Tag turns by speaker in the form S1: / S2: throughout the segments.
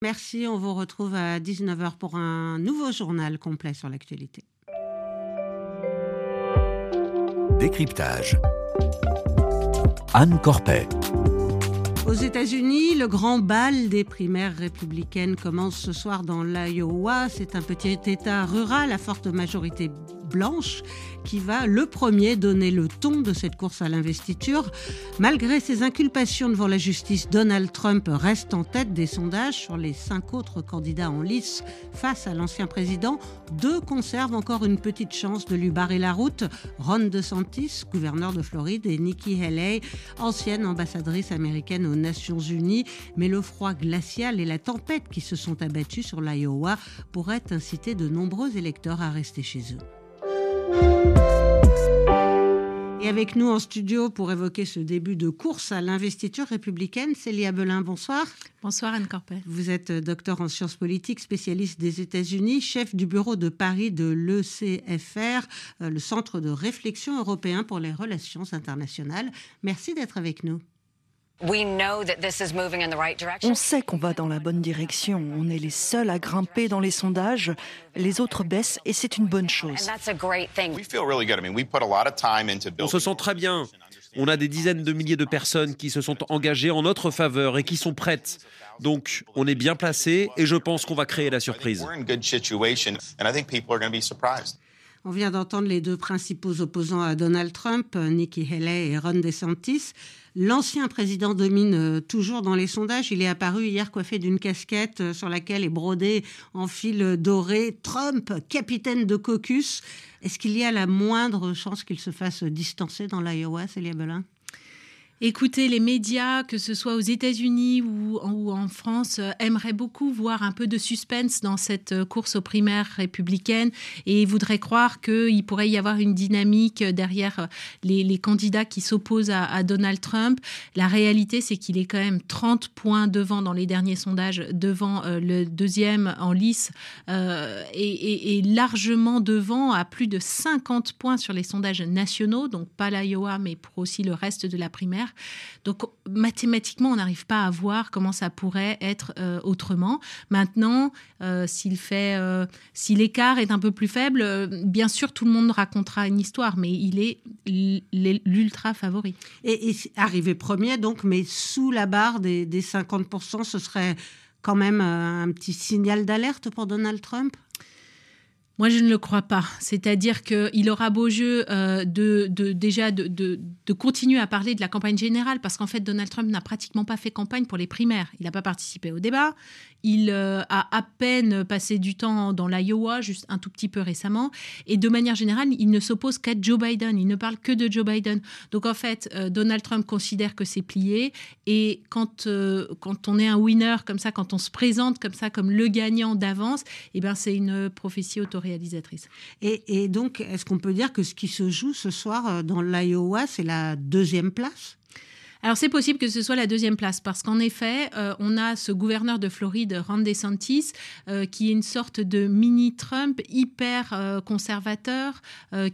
S1: Merci, on vous retrouve à 19h pour un nouveau journal complet sur l'actualité.
S2: Décryptage. Anne Corpet.
S1: Aux États-Unis, le grand bal des primaires républicaines commence ce soir dans l'Iowa. C'est un petit État rural à forte majorité blanche qui va le premier donner le ton de cette course à l'investiture. Malgré ses inculpations devant la justice, Donald Trump reste en tête des sondages sur les cinq autres candidats en lice face à l'ancien président. Deux conservent encore une petite chance de lui barrer la route. Ron DeSantis, gouverneur de Floride, et Nikki Haley, ancienne ambassadrice américaine aux Nations Unies. Mais le froid glacial et la tempête qui se sont abattus sur l'Iowa pourraient inciter de nombreux électeurs à rester chez eux. Et avec nous en studio pour évoquer ce début de course à l'investiture républicaine, Célia Belin, bonsoir.
S3: Bonsoir Anne Corpet.
S1: Vous êtes docteur en sciences politiques, spécialiste des États-Unis, chef du bureau de Paris de l'ECFR, euh, le Centre de réflexion européen pour les relations internationales. Merci d'être avec nous.
S4: On sait qu'on va dans la bonne direction. On est les seuls à grimper dans les sondages. Les autres baissent et c'est une bonne chose.
S5: On se sent très bien. On a des dizaines de milliers de personnes qui se sont engagées en notre faveur et qui sont prêtes. Donc, on est bien placé et je pense qu'on va créer la surprise.
S1: On vient d'entendre les deux principaux opposants à Donald Trump, Nikki Haley et Ron DeSantis. L'ancien président domine euh, toujours dans les sondages. Il est apparu hier coiffé d'une casquette euh, sur laquelle est brodé en fil doré Trump, capitaine de caucus. Est-ce qu'il y a la moindre chance qu'il se fasse distancer dans l'Iowa, Célia Belin
S3: Écoutez, les médias, que ce soit aux États-Unis ou, en France, euh, aimeraient beaucoup voir un peu de suspense dans cette euh, course aux primaires républicaines et voudraient croire qu'il pourrait y avoir une dynamique derrière euh, les, candidats qui s'opposent à, Donald Trump. La réalité, c'est qu'il est quand même 30 points devant dans les derniers sondages, devant le deuxième en lice et, et, largement devant à plus de 50 points sur les sondages nationaux, donc pas l'Iowa, mais pour aussi le reste de la primaire. Donc mathématiquement, on n'arrive pas à voir comment ça pourrait être euh, autrement. Maintenant, euh, s'il fait, euh, si l'écart est un peu plus faible, bien sûr, tout le monde racontera une histoire, mais il est l'ultra favori.
S1: Et, arriver premier, donc, mais sous la barre des, des 50%, ce serait quand même un petit signal d'alerte pour Donald Trump?
S3: Moi, je ne le crois pas. C'est-à-dire qu'il aura beau jeu euh, de, déjà de, de, continuer à parler de la campagne générale, parce qu'en fait, Donald Trump n'a pratiquement pas fait campagne pour les primaires. Il n'a pas participé au débat. Il euh, a à peine passé du temps dans l'Iowa, juste un tout petit peu récemment. Et de manière générale, il ne s'oppose qu'à Joe Biden. Il ne parle que de Joe Biden. Donc en fait, euh, Donald Trump considère que c'est plié. Et quand, quand on est un winner comme ça, quand on se présente comme ça, comme le gagnant d'avance, eh ben, c'est une prophétie autoritaire réalisatrice.
S1: Et, donc, est-ce qu'on peut dire que ce qui se joue ce soir euh, dans l'Iowa, c'est la deuxième place?
S3: Alors c'est possible que ce soit la deuxième place parce qu'en effet, euh, on a ce gouverneur de Floride, Ron DeSantis, euh, qui est une sorte de mini-Trump hyper euh, conservateur,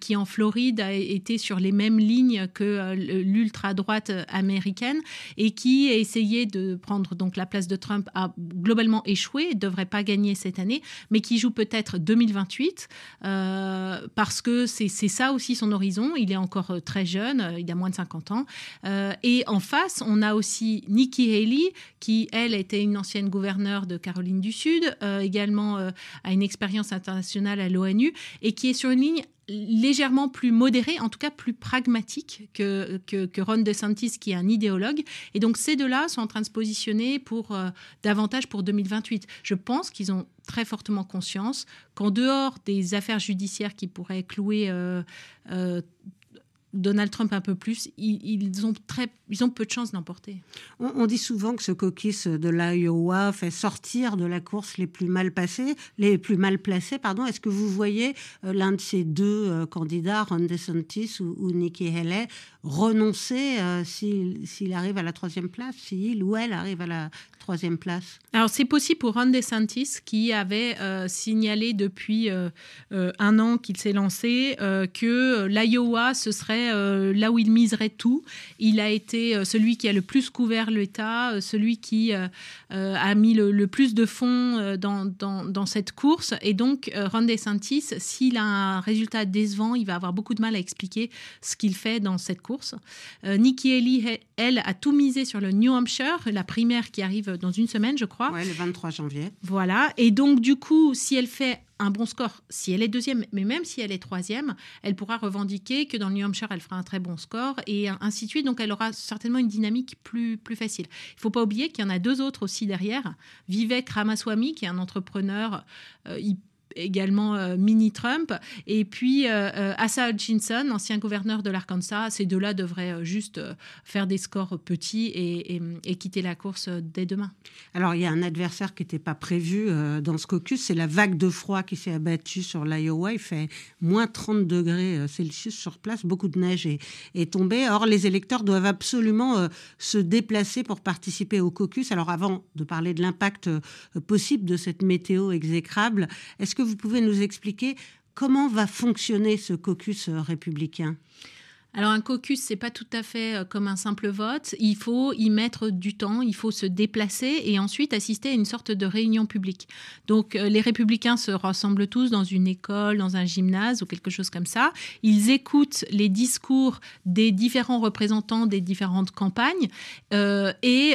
S3: qui en Floride a été sur les mêmes lignes que l'ultra-droite américaine et qui a essayé de prendre donc la place de Trump, a globalement échoué, ne devrait pas gagner cette année, mais qui joue peut-être 2028 parce que c'est ça aussi son horizon. Il est encore très jeune, il a moins de 50 ans. et face, on a aussi Nikki Haley, qui, elle, était une ancienne gouverneure de Caroline du Sud, euh, également euh, a une expérience internationale à l'ONU, et qui est sur une ligne légèrement plus modérée, en tout cas plus pragmatique que, que, Ron DeSantis, qui est un idéologue. Et donc ces deux-là sont en train de se positionner pour euh, davantage pour 2028. Je pense qu'ils ont très fortement conscience qu'en dehors des affaires judiciaires qui pourraient clouer Donald Trump un peu plus, ils, ont, très, ils ont peu de chances d'emporter.
S1: On, dit souvent que ce caucus de l'Iowa fait sortir de la course les plus mal passés, les plus mal placés. Pardon. Est-ce que vous voyez euh, l'un de ces deux euh, candidats, Ron DeSantis ou, Nikki Haley, renoncer euh, s'il arrive à la troisième place, s'il ou elle arrive à la troisième place
S3: Alors c'est possible pour Ron DeSantis qui avait euh, signalé depuis euh, euh, un an qu'il s'est lancé que l'Iowa ce serait là où il miserait tout. Il a été celui qui a le plus couvert l'État, celui qui a mis le, plus de fonds dans, dans, dans, cette course. Et donc Ron DeSantis, s'il a un résultat décevant, il va avoir beaucoup de mal à expliquer ce qu'il fait dans cette course. Nikki Haley, elle, a tout misé sur le New Hampshire, la primaire qui arrive dans une semaine, je crois.
S1: Oui, le 23 janvier.
S3: Voilà. Et donc, du coup, si elle fait un bon score, si elle est deuxième, mais même si elle est troisième, elle pourra revendiquer que dans le New Hampshire, elle fera un très bon score et ainsi de suite. Donc, elle aura certainement une dynamique plus, plus facile. Il ne faut pas oublier qu'il y en a deux autres aussi derrière. Vivek Ramaswamy, qui est un entrepreneur euh, également euh, mini-Trump. Et puis euh, euh, Asa Hutchinson, ancien gouverneur de l'Arkansas, ces deux-là devraient juste faire des scores petits et, quitter la course dès demain.
S1: Alors il y a un adversaire qui n'était pas prévu dans ce caucus, c'est la vague de froid qui s'est abattue sur l'Iowa. Il fait moins 30 degrés Celsius sur place, beaucoup de neige est, est tombée. Or les électeurs doivent absolument se déplacer pour participer au caucus. Alors avant de parler de l'impact possible de cette météo exécrable, est-ce que vous pouvez nous expliquer comment va fonctionner ce caucus euh, républicain?
S3: Alors un caucus, c'est pas tout à fait euh, comme un simple vote. Il faut y mettre du temps, il faut se déplacer et ensuite assister à une sorte de réunion publique. Donc euh, les républicains se rassemblent tous dans une école, dans un gymnase ou quelque chose comme ça. Ils écoutent les discours des différents représentants des différentes campagnes euh, et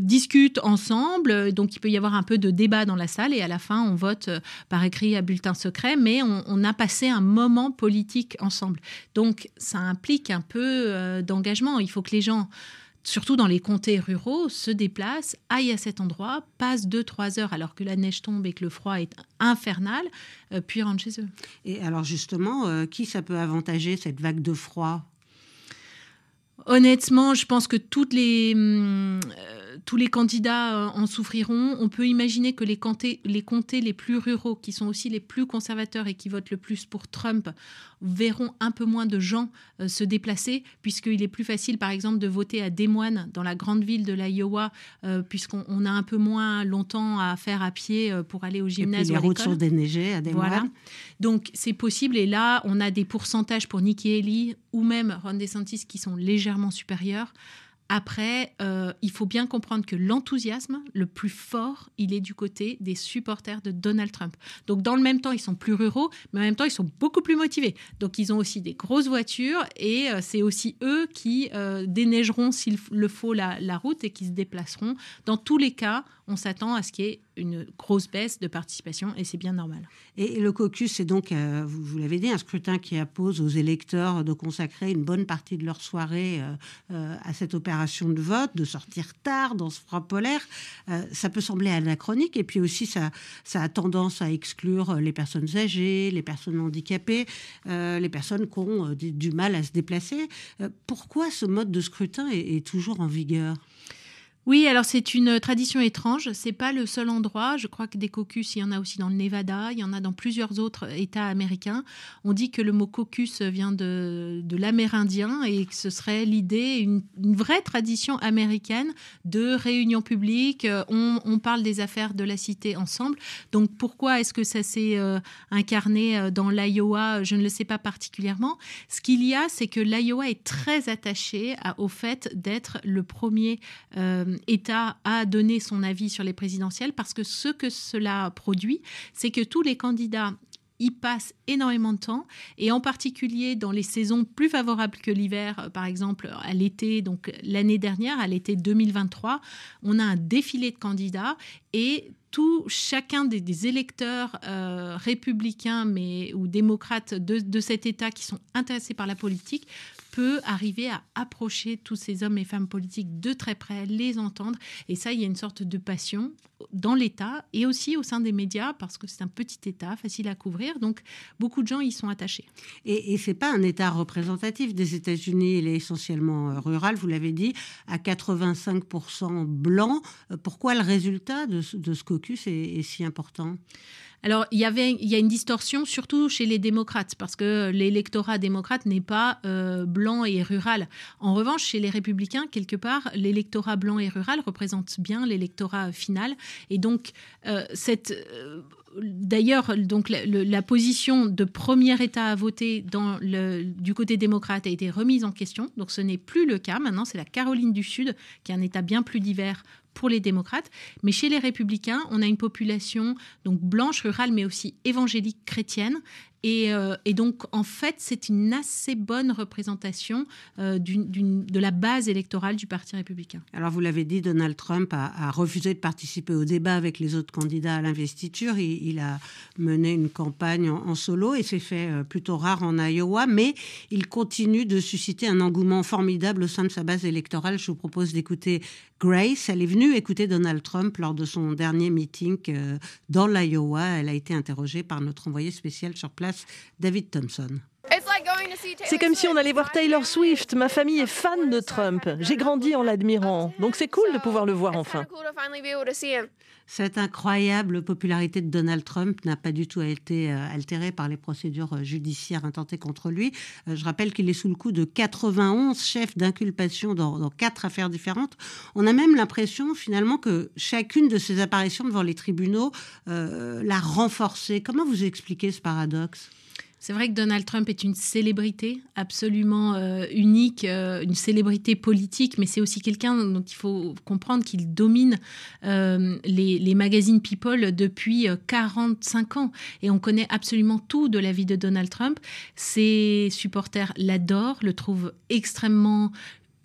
S3: discutent ensemble. Donc il peut y avoir un peu de débat dans la salle et à la fin on vote par écrit à bulletin secret, mais on, a passé un moment politique ensemble. Donc ça implique un peu euh, d'engagement. Il faut que les gens surtout dans les comtés ruraux, se déplacent, aillent à cet endroit, passent 2-3 heures alors que la neige tombe et que le froid est infernal, euh, puis rentrent chez eux.
S1: Et alors justement, euh, qui ça peut avantager cette vague de froid?
S3: Honnêtement, je pense que toutes les, hum, tous les candidats en souffriront. On peut imaginer que les comtés, les comtés les plus ruraux, qui sont aussi les plus conservateurs et qui votent le plus pour Trump, verront un peu moins de gens euh, se déplacer, puisqu'il est plus facile, par exemple, de voter à Des Moines, dans la grande ville de l'Iowa, euh, puisqu'on a un peu moins longtemps à faire à pied pour aller au gymnase.
S1: Et les routes sont déneigées à Des Moines.
S3: Donc c'est possible. Et là, on a des pourcentages pour Nikki Haley ou même Ron DeSantis qui sont légèrement supérieurs. Après, euh, il faut bien comprendre que l'enthousiasme, le plus fort, il est du côté des supporters de Donald Trump. Donc, dans le même temps, ils sont plus ruraux, mais en même temps, ils sont beaucoup plus motivés. Donc, ils ont aussi des grosses voitures et euh, c'est aussi eux qui euh, déneigeront, s'il le faut, la, la route et qui se déplaceront. Dans tous les cas, on s'attend à ce qu'il y ait une grosse baisse de participation et c'est bien normal.
S1: Et le caucus, c'est donc, euh, vous, l'avez dit, un scrutin qui impose aux électeurs de consacrer une bonne partie de leur soirée euh, euh, à cette opération de vote, de sortir tard dans ce froid polaire. ça peut sembler anachronique et puis aussi ça, ça a tendance à exclure les personnes âgées, les personnes handicapées, les personnes qui ont du, mal à se déplacer. pourquoi ce mode de scrutin est toujours en vigueur?
S3: Oui, alors c'est une tradition étrange. C'est pas le seul endroit. Je crois que des caucus, il y en a aussi dans le Nevada, il y en a dans plusieurs autres États américains. On dit que le mot caucus vient de, l'amérindien et que ce serait l'idée, une, vraie tradition américaine de réunion publique. On, parle des affaires de la cité ensemble. Donc pourquoi est-ce que ça s'est euh, incarné euh, dans l'Iowa? Je ne le sais pas particulièrement. Ce qu'il y a, c'est que l'Iowa est très attaché au fait d'être le premier. Euh, État a donné son avis sur les présidentielles parce que ce que cela produit, c'est que tous les candidats y passent énormément de temps et en particulier dans les saisons plus favorables que l'hiver, euh, par exemple à l'été, donc l'année dernière, à l'été 2023, on a un défilé de candidats et tout chacun des, électeurs euh, républicains mais ou démocrates de, cet État qui sont intéressés par la politique peut arriver à approcher tous ces hommes et femmes politiques de très près, les entendre. Et ça, il y a une sorte de passion dans l'État et aussi au sein des médias parce que c'est un petit État facile à couvrir. Donc beaucoup de gens y sont attachés.
S1: Et, et c'est pas un État représentatif des États-Unis. Il est essentiellement euh, rural, vous l'avez dit, à 85% blanc. Euh, pourquoi le résultat de, ce caucus est si important?
S3: Alors, il y, avait, il y a une distorsion, surtout chez les démocrates, parce que l'électorat démocrate n'est pas euh, blanc et rural. En revanche, chez les républicains, quelque part, l'électorat blanc et rural représente bien l'électorat final. Et donc, euh, cette. D'ailleurs, donc la, position de premier État à voter du côté démocrate a été remise en question. Donc, ce n'est plus le cas. Maintenant, c'est la Caroline du Sud, qui est un État bien plus divers pour les démocrates. Mais chez les républicains, on a une population donc blanche, rurale, mais aussi évangélique chrétienne. Et, euh, donc, en fait, c'est une assez bonne représentation euh, de la base électorale du Parti républicain.
S1: Alors, vous l'avez dit, Donald Trump a, refusé de participer au débat avec les autres candidats à l'investiture. Il, a mené une campagne en, solo et c'est fait euh, plutôt rare en Iowa, mais il continue de susciter un engouement formidable au sein de sa base électorale. Je vous propose d'écouter Grace. Elle est venue écouter Donald Trump lors de son dernier meeting dans l'Iowa. Elle a été interrogée par notre envoyé spécial sur place, David Thompson.
S6: C'est comme si on allait voir Taylor Swift. Ma famille est fan de Trump. J'ai grandi en l'admirant. Donc c'est cool de pouvoir le voir enfin.
S1: Cette incroyable popularité de Donald Trump n'a pas du tout été euh, altérée par les procédures euh, judiciaires intentées contre lui. Euh, je rappelle qu'il est sous le coup de 91 chefs d'inculpation dans, quatre affaires différentes. On a même l'impression finalement que chacune de ses apparitions devant les tribunaux l'a renforcé. Comment vous expliquez ce paradoxe?
S3: C'est vrai que Donald Trump est une célébrité absolument euh, unique, euh, une célébrité politique, mais c'est aussi quelqu'un dont il faut comprendre qu'il domine euh, les, magazines People depuis 45 ans. Et on connaît absolument tout de la vie de Donald Trump. Ses supporters l'adorent, le trouvent extrêmement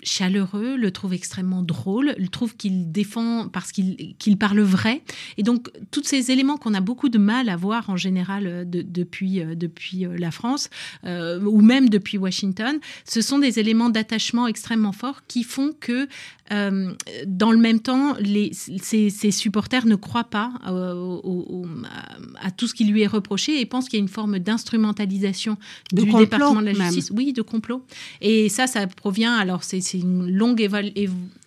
S3: chaleureux, le trouve extrêmement drôle, le trouve qu'il défend parce qu'il parle vrai. Et donc, tous ces éléments qu'on a beaucoup de mal à voir en général euh, depuis, euh, depuis euh, la France ou même depuis Washington, ce sont des éléments d'attachement extrêmement forts qui font que euh, dans le même temps, les, ses, supporters ne croient pas à, tout ce qui lui est reproché et pensent qu'il y a une forme d'instrumentalisation du département de la justice. Oui, de complot. Et ça, ça provient, alors c'est une longue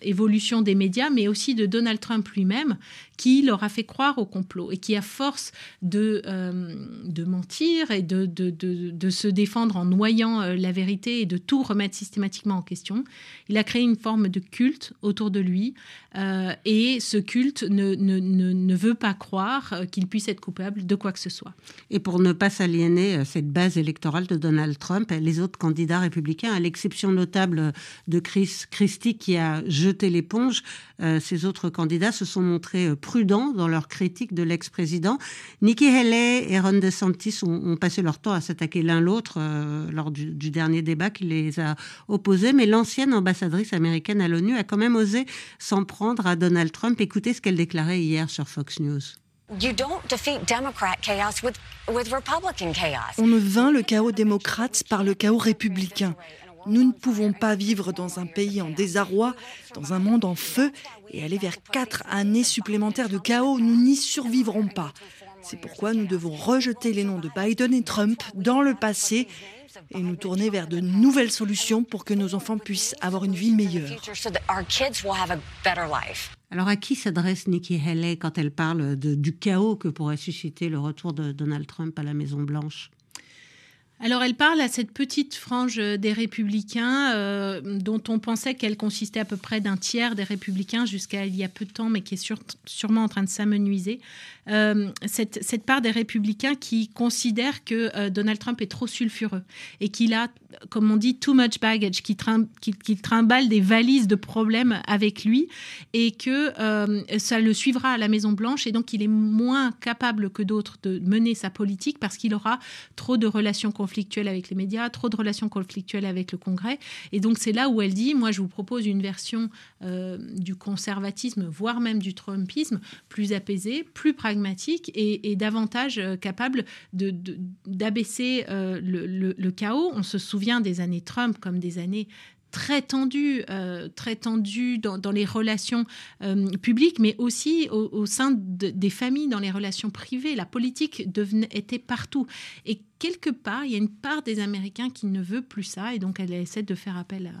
S3: évolution des médias, mais aussi de Donald Trump lui-même, qui leur a fait croire au complot et qui, à force de, euh, de mentir et de, de, de, se défendre en noyant euh, la vérité et de tout remettre systématiquement en question, il a créé une forme de culte autour de lui. Euh, et ce culte ne, ne, ne, veut pas croire qu'il puisse être coupable de quoi que ce soit.
S1: Et pour ne pas s'aliéner cette base électorale de Donald Trump, les autres candidats républicains, à l'exception notable de Chris Christie qui a jeté l'éponge, ces autres candidats se sont montrés prudents dans leur critique de l'ex-président. Nikki Haley et Ron DeSantis ont, passé leur temps à s'attaquer l'un l'autre euh, lors du, dernier débat qui les a opposés, mais l'ancienne ambassadrice américaine à l'ONU a quand même osé s'en prendre à Donald Trump. Écoutez ce qu'elle déclarait hier sur Fox News. On
S4: ne vainc le chaos démocrate par le chaos républicain. Nous ne pouvons pas vivre dans un pays en désarroi, dans un monde en feu, et aller vers quatre années supplémentaires de chaos. Nous n'y survivrons pas. C'est pourquoi nous devons rejeter les noms de Biden et Trump dans le passé et nous tourner vers de nouvelles solutions pour que nos enfants puissent avoir une vie meilleure.
S1: Alors à qui s'adresse Nikki Haley quand elle parle du chaos que pourrait susciter le retour de Donald Trump à la Maison Blanche
S3: alors elle parle à cette petite frange des républicains euh, dont on pensait qu'elle consistait à peu près d'un tiers des républicains jusqu'à il y a peu de temps, mais qui est sûrement en train de s'amenuiser. Euh, cette, part des républicains qui considèrent que euh, Donald Trump est trop sulfureux et qu'il a, comme on dit, too much baggage, qu'il trimballe des valises de problèmes avec lui et que ça le suivra à la Maison Blanche et donc il est moins capable que d'autres de mener sa politique parce qu'il aura trop de relations conflictuelles avec les médias, trop de relations conflictuelles avec le Congrès. Et donc c'est là où elle dit, moi je vous propose une version euh, du conservatisme, voire même du Trumpisme, plus apaisée, plus pragmatique et, davantage euh, capable d'abaisser euh, le chaos. On se souvient des années Trump comme des années très tendu, euh, très tendu dans, les relations euh, publiques, mais aussi au, sein des familles, dans les relations privées. La politique était partout. Et quelque part, il y a une part des Américains qui ne veut plus ça, et donc elle essaie de faire appel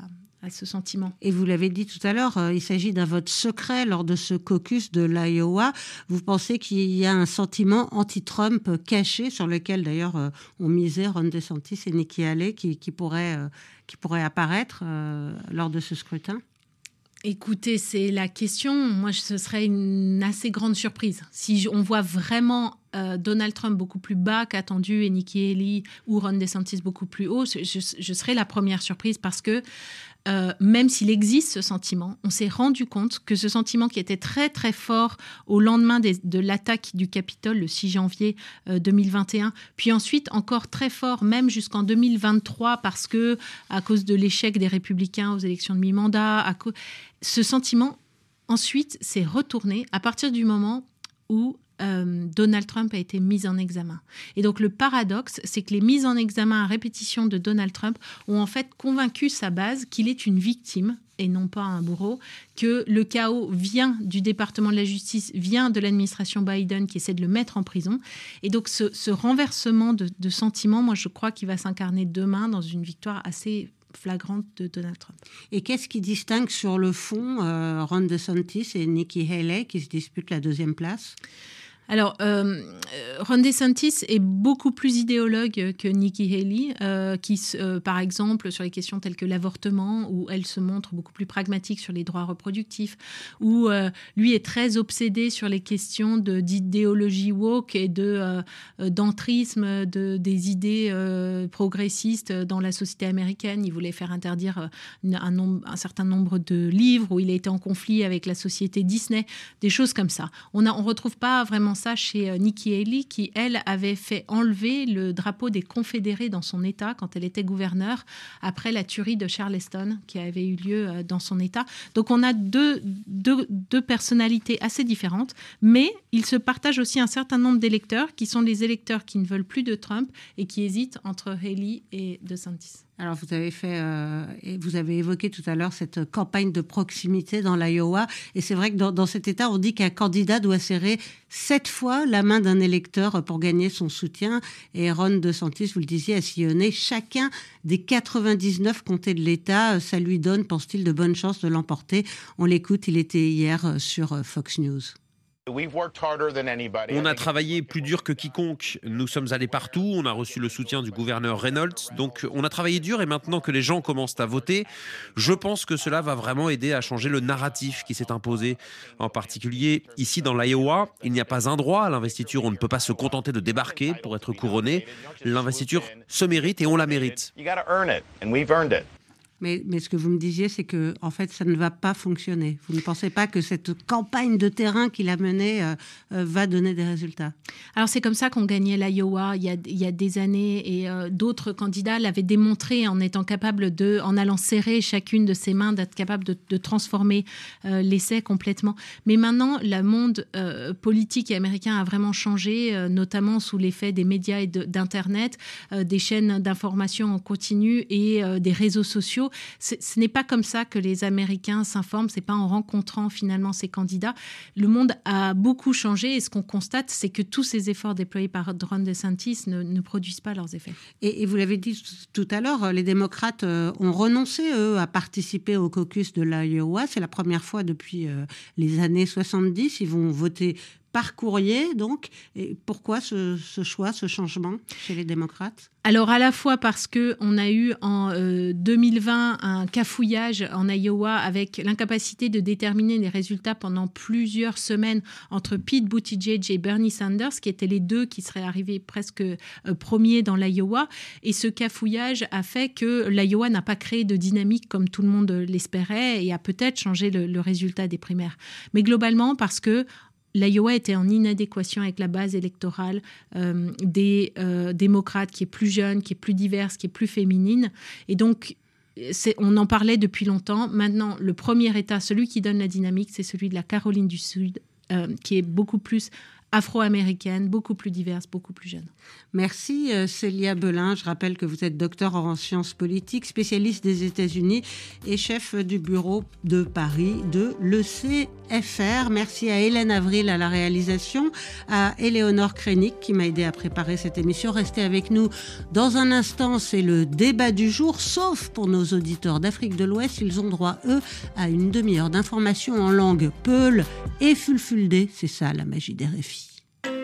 S3: à ce sentiment.
S1: Et vous l'avez dit tout à l'heure, euh, il s'agit d'un vote secret lors de ce caucus de l'Iowa. Vous pensez qu'il y a un sentiment anti-Trump caché sur lequel d'ailleurs euh, on misait Ron DeSantis et Nikki Haley qui, pourrait, euh, qui pourrait apparaître lors de ce scrutin?
S3: Écoutez, c'est la question. Moi, ce serait une assez grande surprise. Si on voit vraiment Donald Trump beaucoup plus bas qu'attendu et Nikki Haley ou Ron DeSantis beaucoup plus haut, je, je, serais la première surprise parce que euh, même s'il existe ce sentiment, on s'est rendu compte que ce sentiment qui était très très fort au lendemain de l'attaque du Capitole le 6 janvier 2021, euh, puis ensuite encore très fort même jusqu'en 2023 parce que à cause de l'échec des républicains aux élections de mi-mandat, ce sentiment ensuite s'est retourné à partir du moment où euh, Donald Trump a été mis en examen. Et donc le paradoxe, c'est que les mises en examen à répétition de Donald Trump ont en fait convaincu sa base qu'il est une victime et non pas un bourreau, que le chaos vient du département de la justice, vient de l'administration Biden qui essaie de le mettre en prison. Et donc ce, renversement de, sentiments, moi je crois qu'il va s'incarner demain dans une victoire assez flagrante de Donald Trump.
S1: Et qu'est-ce qui distingue sur le fond euh, Ron DeSantis et Nikki Haley qui se disputent la deuxième place?
S3: Alors, euh, Ron DeSantis est beaucoup plus idéologue que Nikki Haley, euh, qui, euh, par exemple, sur les questions telles que l'avortement, où elle se montre beaucoup plus pragmatique sur les droits reproductifs, où lui est très obsédé sur les questions d'idéologie woke et de d'entrisme de, des idées progressistes dans la société américaine. Il voulait faire interdire un, certain nombre de livres, où il a été en conflit avec la société Disney, des choses comme ça. On ne retrouve pas vraiment chez euh, Nikki Haley, qui, elle, avait fait enlever le drapeau des confédérés dans son État quand elle était gouverneure, après la tuerie de Charleston qui avait eu lieu euh, dans son État. Donc on a deux, deux, deux personnalités assez différentes, mais ils se partagent aussi un certain nombre d'électeurs, qui sont les électeurs qui ne veulent plus de Trump et qui hésitent entre Haley et DeSantis.
S1: Alors, vous avez fait, euh, vous avez évoqué tout à l'heure cette campagne de proximité dans l'Iowa, et c'est vrai que dans, cet État, on dit qu'un candidat doit serrer sept fois la main d'un électeur pour gagner son soutien. Et Ron DeSantis, vous le disiez, a sillonné chacun des 99 comtés de l'État. Ça lui donne, pense-t-il, de bonnes chances de l'emporter. On l'écoute, il était hier sur Fox News.
S5: On a travaillé plus dur que quiconque. Nous sommes allés partout. On a reçu le soutien du gouverneur Reynolds. Donc, on a travaillé dur et maintenant que les gens commencent à voter, je pense que cela va vraiment aider à changer le narratif qui s'est imposé. En particulier, ici dans l'Iowa, il n'y a pas un droit à l'investiture. On ne peut pas se contenter de débarquer pour être couronné. L'investiture se mérite et on la mérite.
S1: Mais, ce que vous me disiez, c'est que en fait, ça ne va pas fonctionner. Vous ne pensez pas que cette campagne de terrain qu'il a menée euh, euh, va donner des résultats?
S3: Alors c'est comme ça qu'on gagnait l'Iowa il, y a des années et euh, d'autres candidats l'avaient démontré en étant capable de, en allant serrer chacune de ses mains, d'être capable de, transformer l'essai complètement. Mais maintenant, le monde politique américain a vraiment changé, notamment sous l'effet des médias et d'Internet, des chaînes d'information en continu et des réseaux sociaux ce n'est pas comme ça que les Américains s'informent, c'est pas en rencontrant finalement ces candidats. Le monde a beaucoup changé et ce qu'on constate, c'est que tous ces efforts déployés par Ron DeSantis ne, ne produisent pas leurs effets.
S1: Et, vous l'avez dit tout à l'heure, les démocrates euh, ont renoncé, eux, à participer au caucus de l'Iowa. C'est la première fois depuis euh, les années 70. Ils vont voter par courrier, donc. Et pourquoi ce, choix, ce changement chez les démocrates?
S3: Alors, à la fois parce qu'on a eu en 2020 euh, un cafouillage en Iowa avec l'incapacité de déterminer les résultats pendant plusieurs semaines entre Pete Buttigieg et Bernie Sanders, qui étaient les deux qui seraient arrivés presque euh, premiers dans l'Iowa. Et ce cafouillage a fait que l'Iowa n'a pas créé de dynamique comme tout le monde l'espérait et a peut-être changé le résultat des primaires. Mais globalement, parce que l'Iowa était en inadéquation avec la base électorale euh, des euh, démocrates, qui est plus jeune, qui est plus diverse, qui est plus féminine. Et donc, on en parlait depuis longtemps. Maintenant, le premier État, celui qui donne la dynamique, c'est celui de la Caroline du Sud, euh, qui est beaucoup plus afro-américaine, beaucoup plus diverse, beaucoup plus jeune.
S1: Merci euh, Célia Belin. Je rappelle que vous êtes docteur en sciences politiques, spécialiste des États-Unis et chef du bureau de Paris de l'ECFR. Merci à Hélène Avril à la réalisation, à Éléonore Krenik qui m'a aidé à préparer cette émission. Restez avec nous dans un instant, c'est le débat du jour, sauf pour nos auditeurs d'Afrique de l'Ouest. Ils ont droit, eux, à une demi-heure d'information en langue peul et fulfulde. C'est ça la magie des réfis.